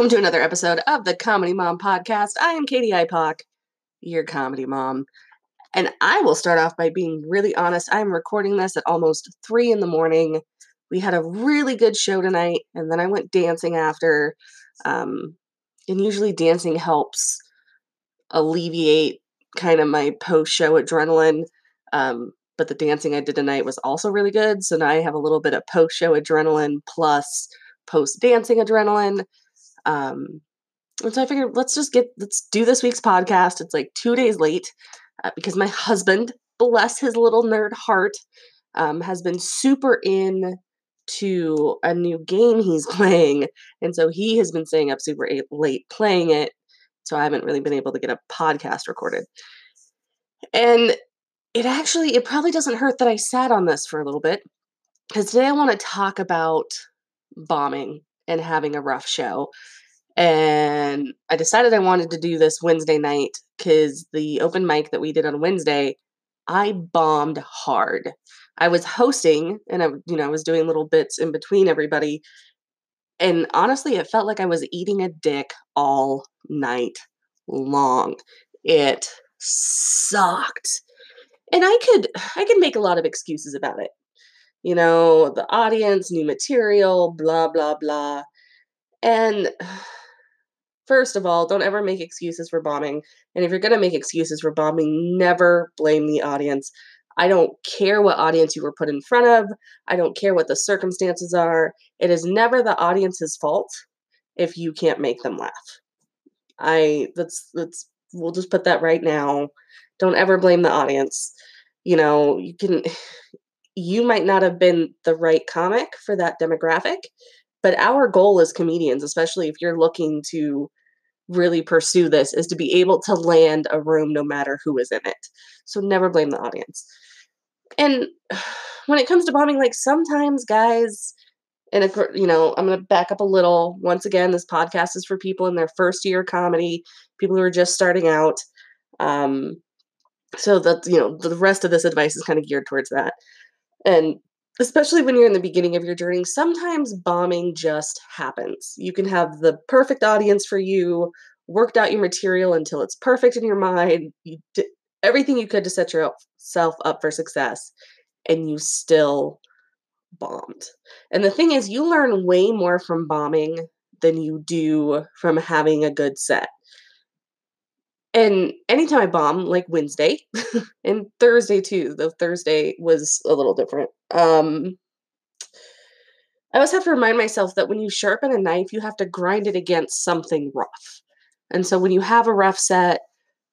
Welcome to another episode of the Comedy Mom Podcast. I am Katie Ipock, your comedy mom. And I will start off by being really honest. I'm recording this at almost three in the morning. We had a really good show tonight, and then I went dancing after. Um, and usually, dancing helps alleviate kind of my post show adrenaline. Um, but the dancing I did tonight was also really good. So now I have a little bit of post show adrenaline plus post dancing adrenaline. Um, and so I figured let's just get let's do this week's podcast. It's like two days late uh, because my husband, bless his little nerd heart, um, has been super in to a new game he's playing, and so he has been staying up super late playing it. So I haven't really been able to get a podcast recorded. And it actually it probably doesn't hurt that I sat on this for a little bit because today I want to talk about bombing and having a rough show. And I decided I wanted to do this Wednesday night because the open mic that we did on Wednesday, I bombed hard. I was hosting and I, you know, I was doing little bits in between everybody. And honestly, it felt like I was eating a dick all night long. It sucked. And I could I could make a lot of excuses about it. You know, the audience, new material, blah blah blah. And first of all, don't ever make excuses for bombing. And if you're going to make excuses for bombing, never blame the audience. I don't care what audience you were put in front of. I don't care what the circumstances are. It is never the audience's fault if you can't make them laugh. I that's that's we'll just put that right now. Don't ever blame the audience. You know, you can you might not have been the right comic for that demographic, but our goal as comedians, especially if you're looking to really pursue this, is to be able to land a room no matter who is in it. So never blame the audience. And when it comes to bombing, like sometimes guys, and you know, I'm going to back up a little. Once again, this podcast is for people in their first year comedy, people who are just starting out. Um, so that you know, the rest of this advice is kind of geared towards that. And especially when you're in the beginning of your journey, sometimes bombing just happens. You can have the perfect audience for you, worked out your material until it's perfect in your mind, you did everything you could to set yourself up for success, and you still bombed. And the thing is, you learn way more from bombing than you do from having a good set. And anytime I bomb, like Wednesday and Thursday too, though Thursday was a little different. Um, I always have to remind myself that when you sharpen a knife, you have to grind it against something rough. And so when you have a rough set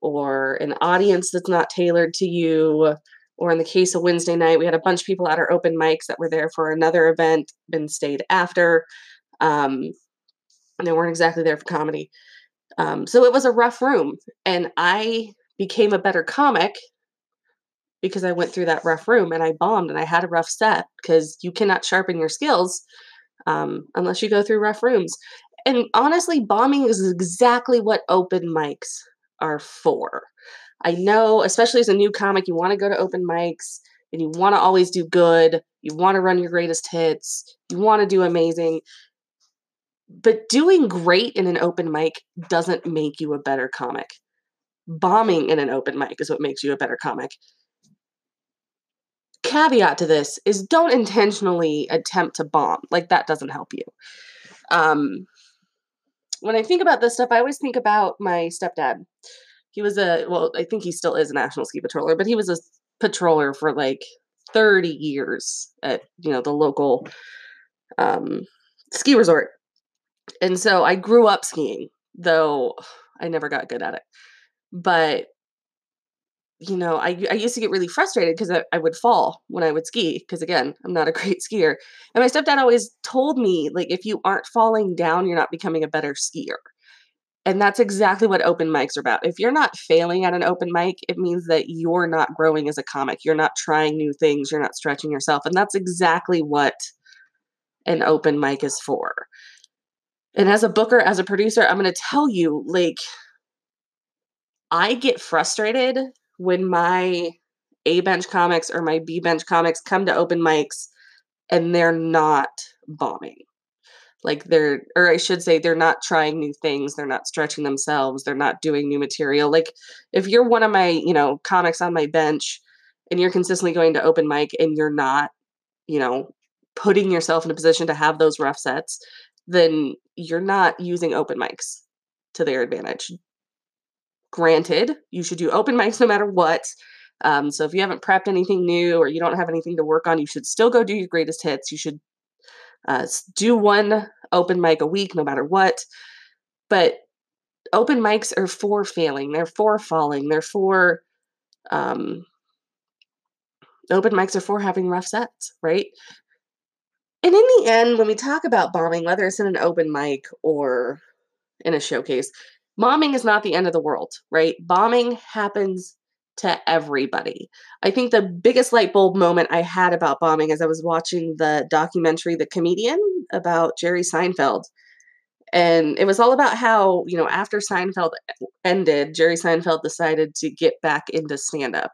or an audience that's not tailored to you, or in the case of Wednesday night, we had a bunch of people at our open mics that were there for another event and stayed after. Um, and they weren't exactly there for comedy. Um, so it was a rough room. And I became a better comic because I went through that rough room and I bombed and I had a rough set because you cannot sharpen your skills um, unless you go through rough rooms. And honestly, bombing is exactly what open mics are for. I know, especially as a new comic, you want to go to open mics and you want to always do good. You want to run your greatest hits. You want to do amazing. But doing great in an open mic doesn't make you a better comic. Bombing in an open mic is what makes you a better comic. Caveat to this is don't intentionally attempt to bomb. Like that doesn't help you. Um, when I think about this stuff, I always think about my stepdad. He was a well, I think he still is a national ski patroller, but he was a patroller for like 30 years at you know the local um, ski resort and so I grew up skiing, though I never got good at it. But you know, I I used to get really frustrated because I, I would fall when I would ski because again, I'm not a great skier. And my stepdad always told me like if you aren't falling down, you're not becoming a better skier. And that's exactly what open mics are about. If you're not failing at an open mic, it means that you're not growing as a comic. You're not trying new things. You're not stretching yourself. And that's exactly what an open mic is for. And as a booker, as a producer, I'm going to tell you like, I get frustrated when my A bench comics or my B bench comics come to open mics and they're not bombing. like they're or i should say they're not trying new things they're not stretching themselves they're not doing new material like if you're one of my you know comics on my bench and you're consistently going to open mic and you're not you know putting yourself in a position to have those rough sets then you're not using open mics to their advantage granted you should do open mics no matter what um, so if you haven't prepped anything new or you don't have anything to work on you should still go do your greatest hits you should uh, do one open mic a week, no matter what. But open mics are for failing. They're for falling. They're for um, open mics are for having rough sets, right? And in the end, when we talk about bombing, whether it's in an open mic or in a showcase, bombing is not the end of the world, right? Bombing happens to everybody. I think the biggest light bulb moment I had about bombing as I was watching the documentary The Comedian about Jerry Seinfeld. And it was all about how, you know, after Seinfeld ended, Jerry Seinfeld decided to get back into stand up,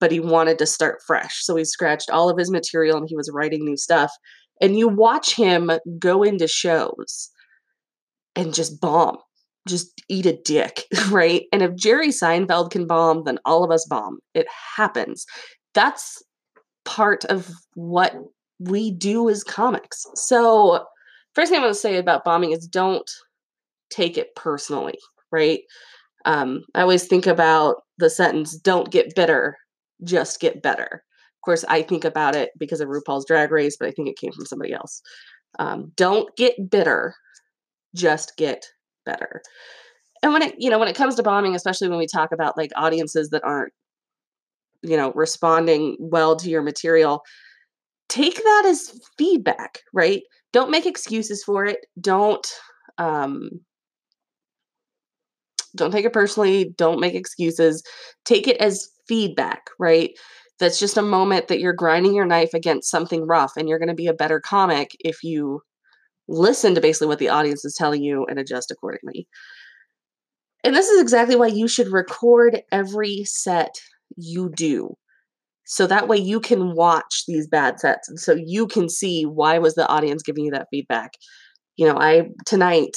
but he wanted to start fresh. So he scratched all of his material and he was writing new stuff. And you watch him go into shows and just bomb just eat a dick, right? And if Jerry Seinfeld can bomb, then all of us bomb. It happens. That's part of what we do as comics. So, first thing I want to say about bombing is don't take it personally, right? Um, I always think about the sentence, don't get bitter, just get better. Course, I think about it because of RuPaul's Drag Race, but I think it came from somebody else. Um, don't get bitter, just get better. And when it, you know, when it comes to bombing, especially when we talk about like audiences that aren't, you know, responding well to your material, take that as feedback, right? Don't make excuses for it. Don't um don't take it personally, don't make excuses. Take it as feedback, right? That's just a moment that you're grinding your knife against something rough and you're going to be a better comic if you listen to basically what the audience is telling you and adjust accordingly. And this is exactly why you should record every set you do. So that way you can watch these bad sets and so you can see why was the audience giving you that feedback. You know, I tonight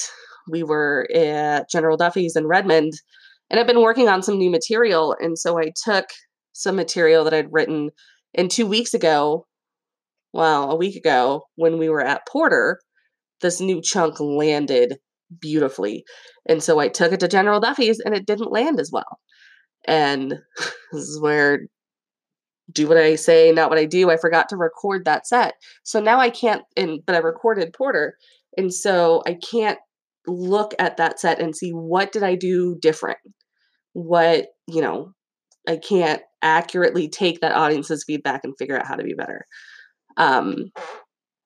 we were at General Duffy's in Redmond and I've been working on some new material and so I took some material that I'd written And 2 weeks ago, well, a week ago when we were at Porter this new chunk landed beautifully. And so I took it to General Duffy's and it didn't land as well. And this is where do what I say, not what I do. I forgot to record that set. So now I can't and but I recorded Porter. And so I can't look at that set and see what did I do different? What, you know, I can't accurately take that audience's feedback and figure out how to be better. Um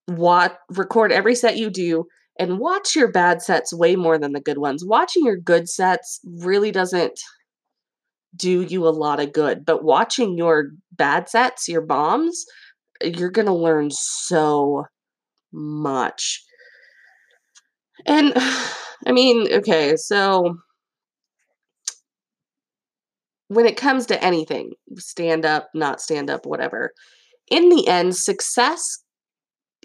watch record every set you do and watch your bad sets way more than the good ones. Watching your good sets really doesn't do you a lot of good, but watching your bad sets, your bombs, you're going to learn so much. And I mean, okay, so when it comes to anything, stand up, not stand up, whatever, in the end, success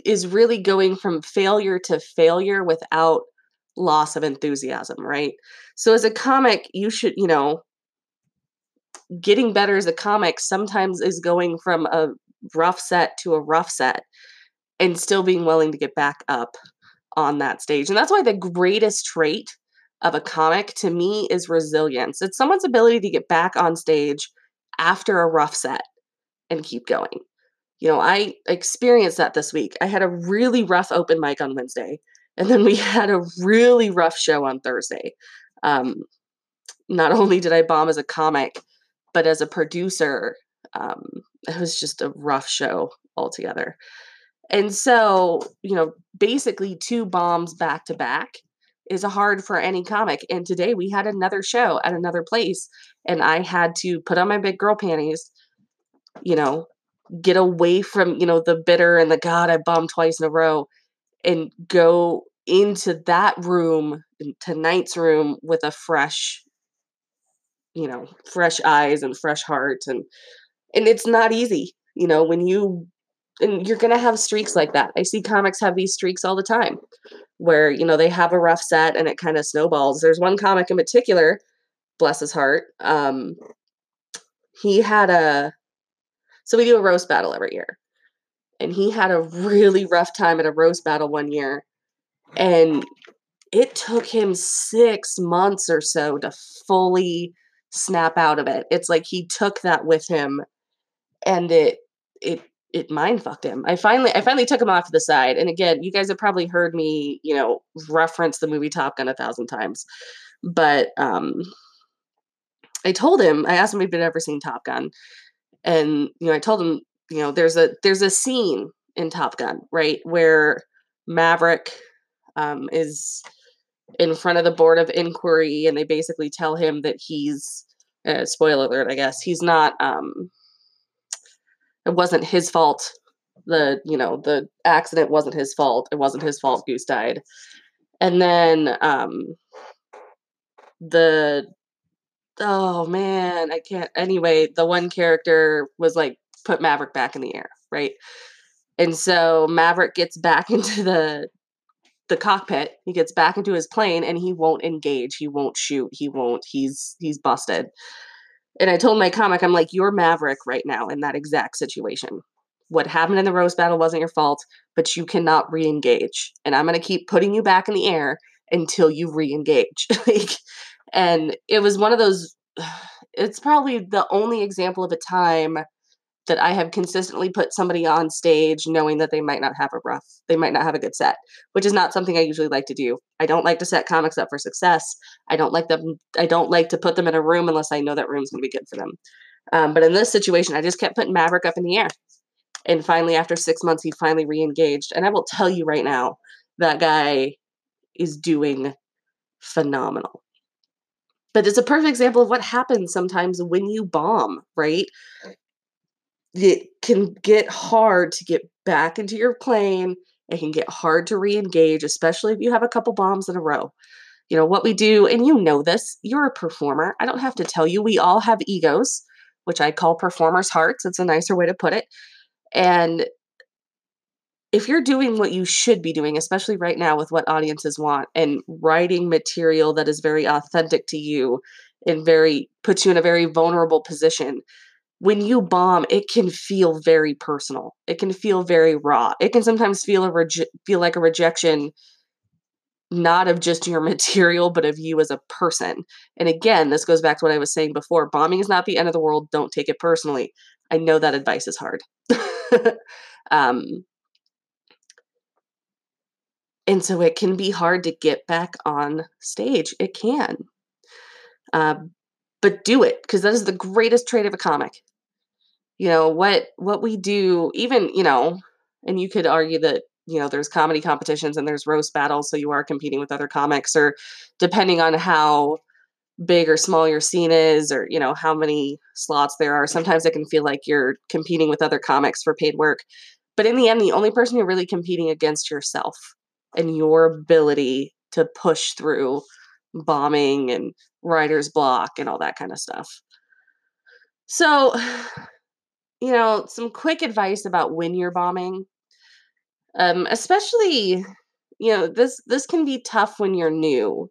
is really going from failure to failure without loss of enthusiasm, right? So as a comic, you should, you know, getting better as a comic sometimes is going from a rough set to a rough set and still being willing to get back up on that stage. And that's why the greatest trait of a comic to me is resilience. It's someone's ability to get back on stage after a rough set and keep going you know, I experienced that this week. I had a really rough open mic on Wednesday, and then we had a really rough show on Thursday. Um, not only did I bomb as a comic, but as a producer, um, it was just a rough show altogether. And so, you know, basically two bombs back to back is hard for any comic. And today we had another show at another place, and I had to put on my big girl panties, you know, get away from you know the bitter and the god i bombed twice in a row and go into that room tonight's room with a fresh you know fresh eyes and fresh heart and and it's not easy you know when you and you're gonna have streaks like that i see comics have these streaks all the time where, you know, they have a rough set and it kind of snowballs. There's one comic in particular, bless his heart. Um, he had a, so we do a roast battle every year. And he had a really rough time at a roast battle one year. And it took him six months or so to fully snap out of it. It's like he took that with him and it it it mind fucked him. I finally I finally took him off to the side. And again, you guys have probably heard me, you know, reference the movie Top Gun a thousand times. But um I told him, I asked him if he'd ever seen Top Gun. And, you know, I told him, you know, there's a there's a scene in Top Gun, right, where Maverick um is in front of the board of inquiry and they basically tell him that he's uh, spoiler alert, I guess, he's not um it wasn't his fault. The you know the accident wasn't his fault. It wasn't his fault. Goose died, and then um, the oh man, I can't. Anyway, the one character was like put Maverick back in the air, right? And so Maverick gets back into the the cockpit. He gets back into his plane and he won't engage. He won't shoot. He won't. He's he's busted. And I told my comic, I'm like, you're Maverick right now in that exact situation. What happened in the roast battle wasn't your fault, but you cannot re engage. And I'm going to keep putting you back in the air until you re engage. like, and it was one of those, it's probably the only example of a time that I have consistently put somebody on stage knowing that they might not have a rough, they might not have a good set, which is not something I usually like to do. I don't like to set comics up for success. I don't like them. I don't like to put them in a room unless I know that room's to be good for them. Um, but in this situation, I just kept putting Maverick up in the air. And finally, after six months, he finally re-engaged. And I will tell you right now, that guy is doing phenomenal. But it's a perfect example of what happens sometimes when you bomb, right? It can get hard to get back into your plane. It can get hard to re engage, especially if you have a couple bombs in a row. You know, what we do, and you know this, you're a performer. I don't have to tell you, we all have egos, which I call performers' hearts. It's a nicer way to put it. And if you're doing what you should be doing, especially right now with what audiences want, and writing material that is very authentic to you and very puts you in a very vulnerable position, when you bomb, it can feel very personal. It can feel very raw. It can sometimes feel a reje- feel like a rejection not of just your material but of you as a person. And again, this goes back to what I was saying before. Bombing is not the end of the world. Don't take it personally. I know that advice is hard. um and so it can be hard to get back on stage. It can. Uh, but do it because that is the greatest trait of a comic. You know what what we do even you know and you could argue that you know there's comedy competitions and there's roast battles so you are competing with other comics or depending on how big or small your scene is or you know how many slots there are sometimes it can feel like you're competing with other comics for paid work. But in the end the only person you're really competing against yourself and your ability to push through bombing and writer's block and all that kind of stuff so you know, some quick advice about when you're bombing. Um, especially, you know, this this can be tough when you're new.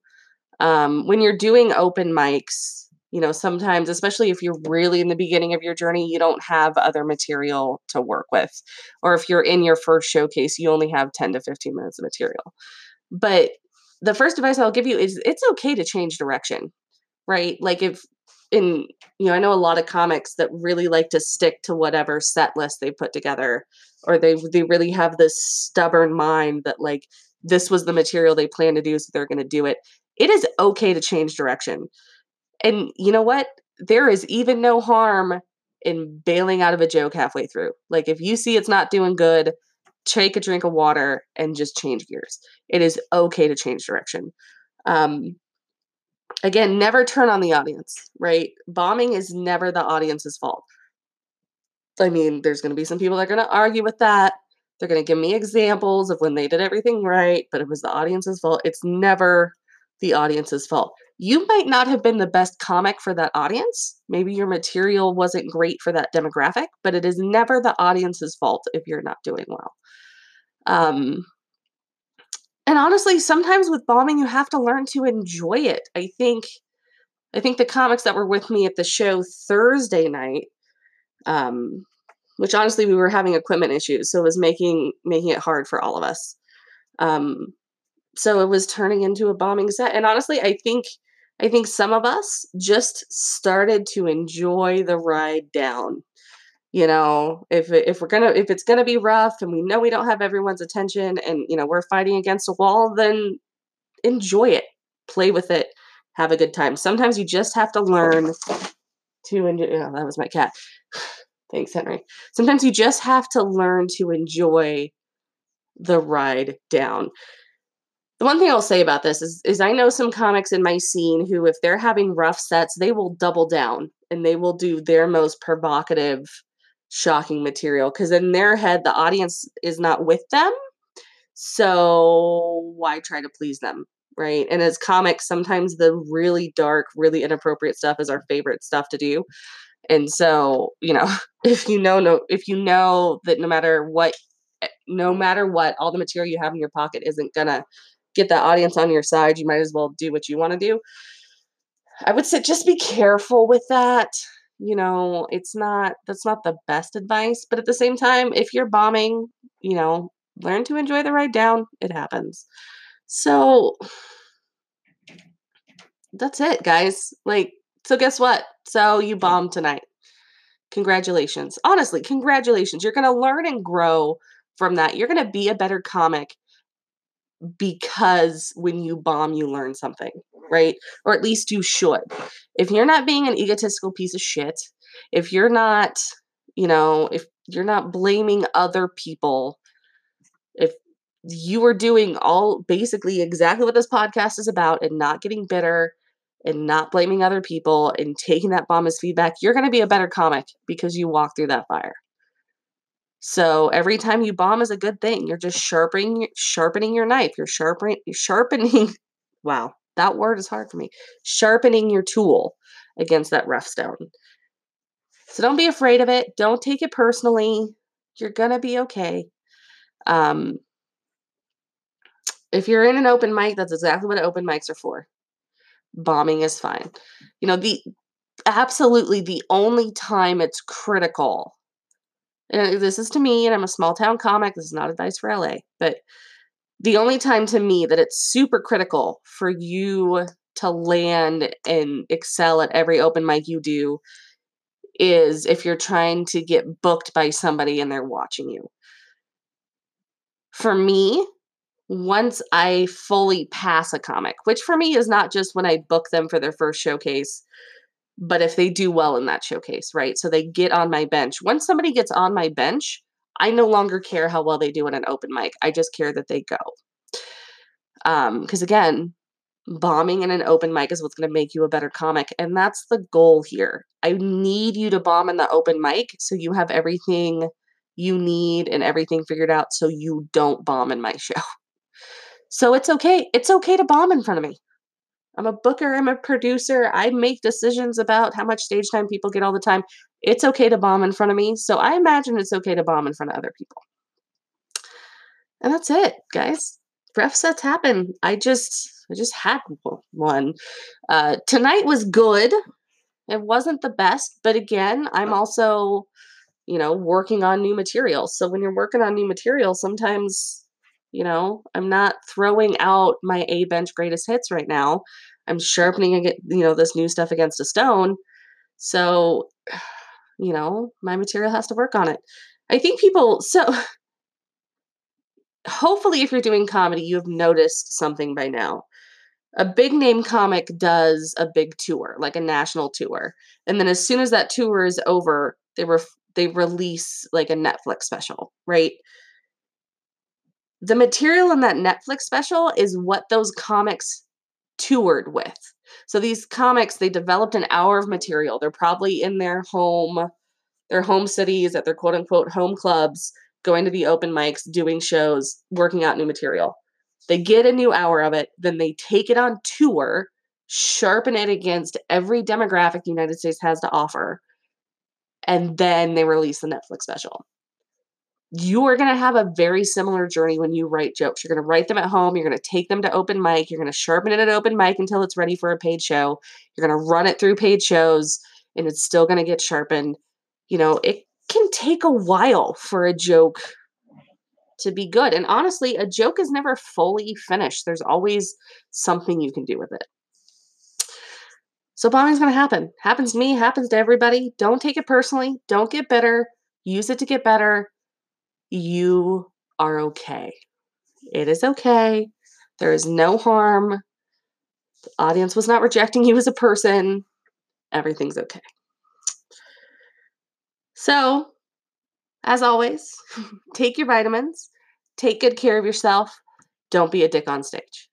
Um, when you're doing open mics, you know, sometimes, especially if you're really in the beginning of your journey, you don't have other material to work with. Or if you're in your first showcase, you only have 10 to 15 minutes of material. But the first advice I'll give you is it's okay to change direction, right? Like if in you know, I know a lot of comics that really like to stick to whatever set list they put together, or they they really have this stubborn mind that like this was the material they plan to do, so they're going to do it. It is okay to change direction, and you know what? There is even no harm in bailing out of a joke halfway through. Like if you see it's not doing good, take a drink of water and just change gears. It is okay to change direction. Um, again, never turn on the audience, right? Bombing is never the audience's fault. I mean, there's going to be some people that are going to argue with that. They're going to give me examples of when they did everything right, but it was the audience's fault. It's never the audience's fault. You might not have been the best comic for that audience. Maybe your material wasn't great for that demographic, but it is never the audience's fault if you're not doing well. Um, and honestly, sometimes with bombing, you have to learn to enjoy it. I think, I think the comics that were with me at the show Thursday night, um, which honestly we were having equipment issues, so it was making making it hard for all of us. Um, so it was turning into a bombing set, and honestly, I think I think some of us just started to enjoy the ride down you know if if we're gonna if it's gonna be rough and we know we don't have everyone's attention and you know we're fighting against a wall then enjoy it play with it have a good time. Sometimes you just have to learn to enjoy oh, that was my cat. Thanks henry. Sometimes you just have to learn to enjoy the ride down. The one thing I'll say about this is, is I know some comics in my scene who, if they're having rough sets, they will double down and they will do their most provocative shocking material because in their head the audience is not with them so why try to please them right? And as comics sometimes the really dark really inappropriate stuff is our favorite stuff to do. And so you know if you know no if you know that no matter what eh, no matter what all the material you have in your pocket isn't gonna get the audience on your side you might as well do what you want to do. I would say just be careful with that you know, it's not that's not the best advice, but at the same time, if you're bombing, you know, learn to enjoy the ride down. It happens. So that's it, guys. Like, so guess what? So you bombed tonight. Congratulations. Honestly, congratulations. You're going to learn and grow from that. You're going to be a better comic because when you bomb, you learn something, right? Or at least you should. If you're not being an egotistical piece of shit, if you're not, you know, if you're not blaming other people, if you are doing all basically exactly what this podcast is about and not getting bitter and not blaming other people and taking that bomb as feedback, you're going to be a better comic because you walk through that fire. So every time you bomb is a good thing. You're just sharpening sharpening your knife. You're sharpening sharpening wow, that word is hard for me. Sharpening your tool against that rough stone. So don't be afraid of it. Don't take it personally. You're going to be okay. Um if you're in an open mic, that's exactly what open mics are for. Bombing is fine. You know, the absolutely the only time it's critical and this is to me, and I'm a small town comic. This is not advice for LA, but the only time to me that it's super critical for you to land and excel at every open mic you do is if you're trying to get booked by somebody and they're watching you. For me, once I fully pass a comic, which for me is not just when I book them for their first showcase, but if they do well in that showcase, right? So they get on my bench. Once somebody gets on my bench, I no longer care how well they do in an open mic. I just care that they go. Um, because again, bombing in an open mic is what's going to make you a better comic, and that's the goal here. I need you to bomb in the open mic so you have everything you need and everything figured out so you don't bomb in my show. So it's okay. It's okay to bomb in front of me. I'm a booker, I'm a producer. I make decisions about how much stage time people get all the time. It's okay to bomb in front of me. So I imagine it's okay to bomb in front of other people. And that's it, guys. Rough sets happen. I just I just had one. Uh, tonight was good. It wasn't the best, but again, I'm also, you know, working on new material. So when you're working on new material, sometimes you know, I'm not throwing out my A bench greatest hits right now. I'm sharpening you know this new stuff against a stone. So, you know, my material has to work on it. I think people so hopefully if you're doing comedy, you have noticed something by now. A big name comic does a big tour, like a national tour. And then as soon as that tour is over, they were they release like a Netflix special, right? The material in that Netflix special is what those comics toured with. So these comics, they developed an hour of material. They're probably in their home, their home cities, at their quote unquote home clubs, going to the open mics, doing shows, working out new material. They get a new hour of it, then they take it on tour, sharpen it against every demographic the United States has to offer, and then they release the Netflix special. You are going to have a very similar journey when you write jokes. You're going to write them at home. You're going to take them to open mic. You're going to sharpen it at open mic until it's ready for a paid show. You're going to run it through paid shows and it's still going to get sharpened. You know, it can take a while for a joke to be good. And honestly, a joke is never fully finished. There's always something you can do with it. So bombing's going to happen. Happens to me, happens to everybody. Don't take it personally. Don't get bitter. Use it to get better. You are okay. It is okay. There is no harm. The audience was not rejecting you as a person. Everything's okay. So, as always, take your vitamins, take good care of yourself. Don't be a dick on stage.